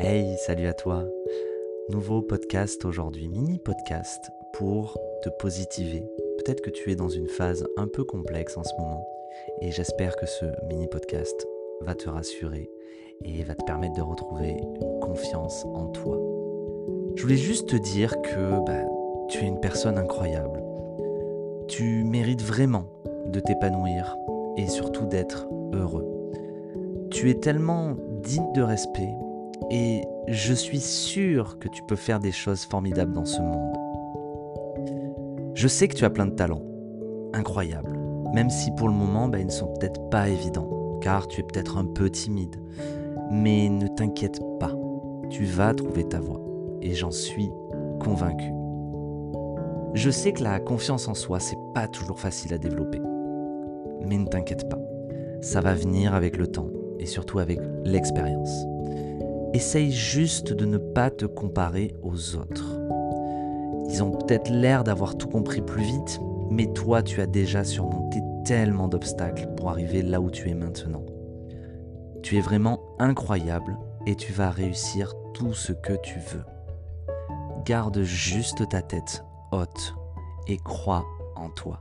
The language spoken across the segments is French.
Hey, salut à toi. Nouveau podcast aujourd'hui, mini podcast pour te positiver. Peut-être que tu es dans une phase un peu complexe en ce moment et j'espère que ce mini podcast va te rassurer et va te permettre de retrouver une confiance en toi. Je voulais juste te dire que bah, tu es une personne incroyable. Tu mérites vraiment de t'épanouir et surtout d'être heureux. Tu es tellement digne de respect et je suis sûr que tu peux faire des choses formidables dans ce monde. Je sais que tu as plein de talents, incroyables, même si pour le moment bah, ils ne sont peut-être pas évidents, car tu es peut-être un peu timide. Mais ne t'inquiète pas, tu vas trouver ta voie, et j'en suis convaincu. Je sais que la confiance en soi, c'est pas toujours facile à développer. Mais ne t'inquiète pas, ça va venir avec le temps et surtout avec l'expérience. Essaye juste de ne pas te comparer aux autres. Ils ont peut-être l'air d'avoir tout compris plus vite, mais toi tu as déjà surmonté tellement d'obstacles pour arriver là où tu es maintenant. Tu es vraiment incroyable et tu vas réussir tout ce que tu veux. Garde juste ta tête haute et crois en toi.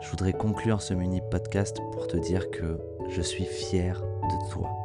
Je voudrais conclure ce mini podcast pour te dire que je suis fier de toi.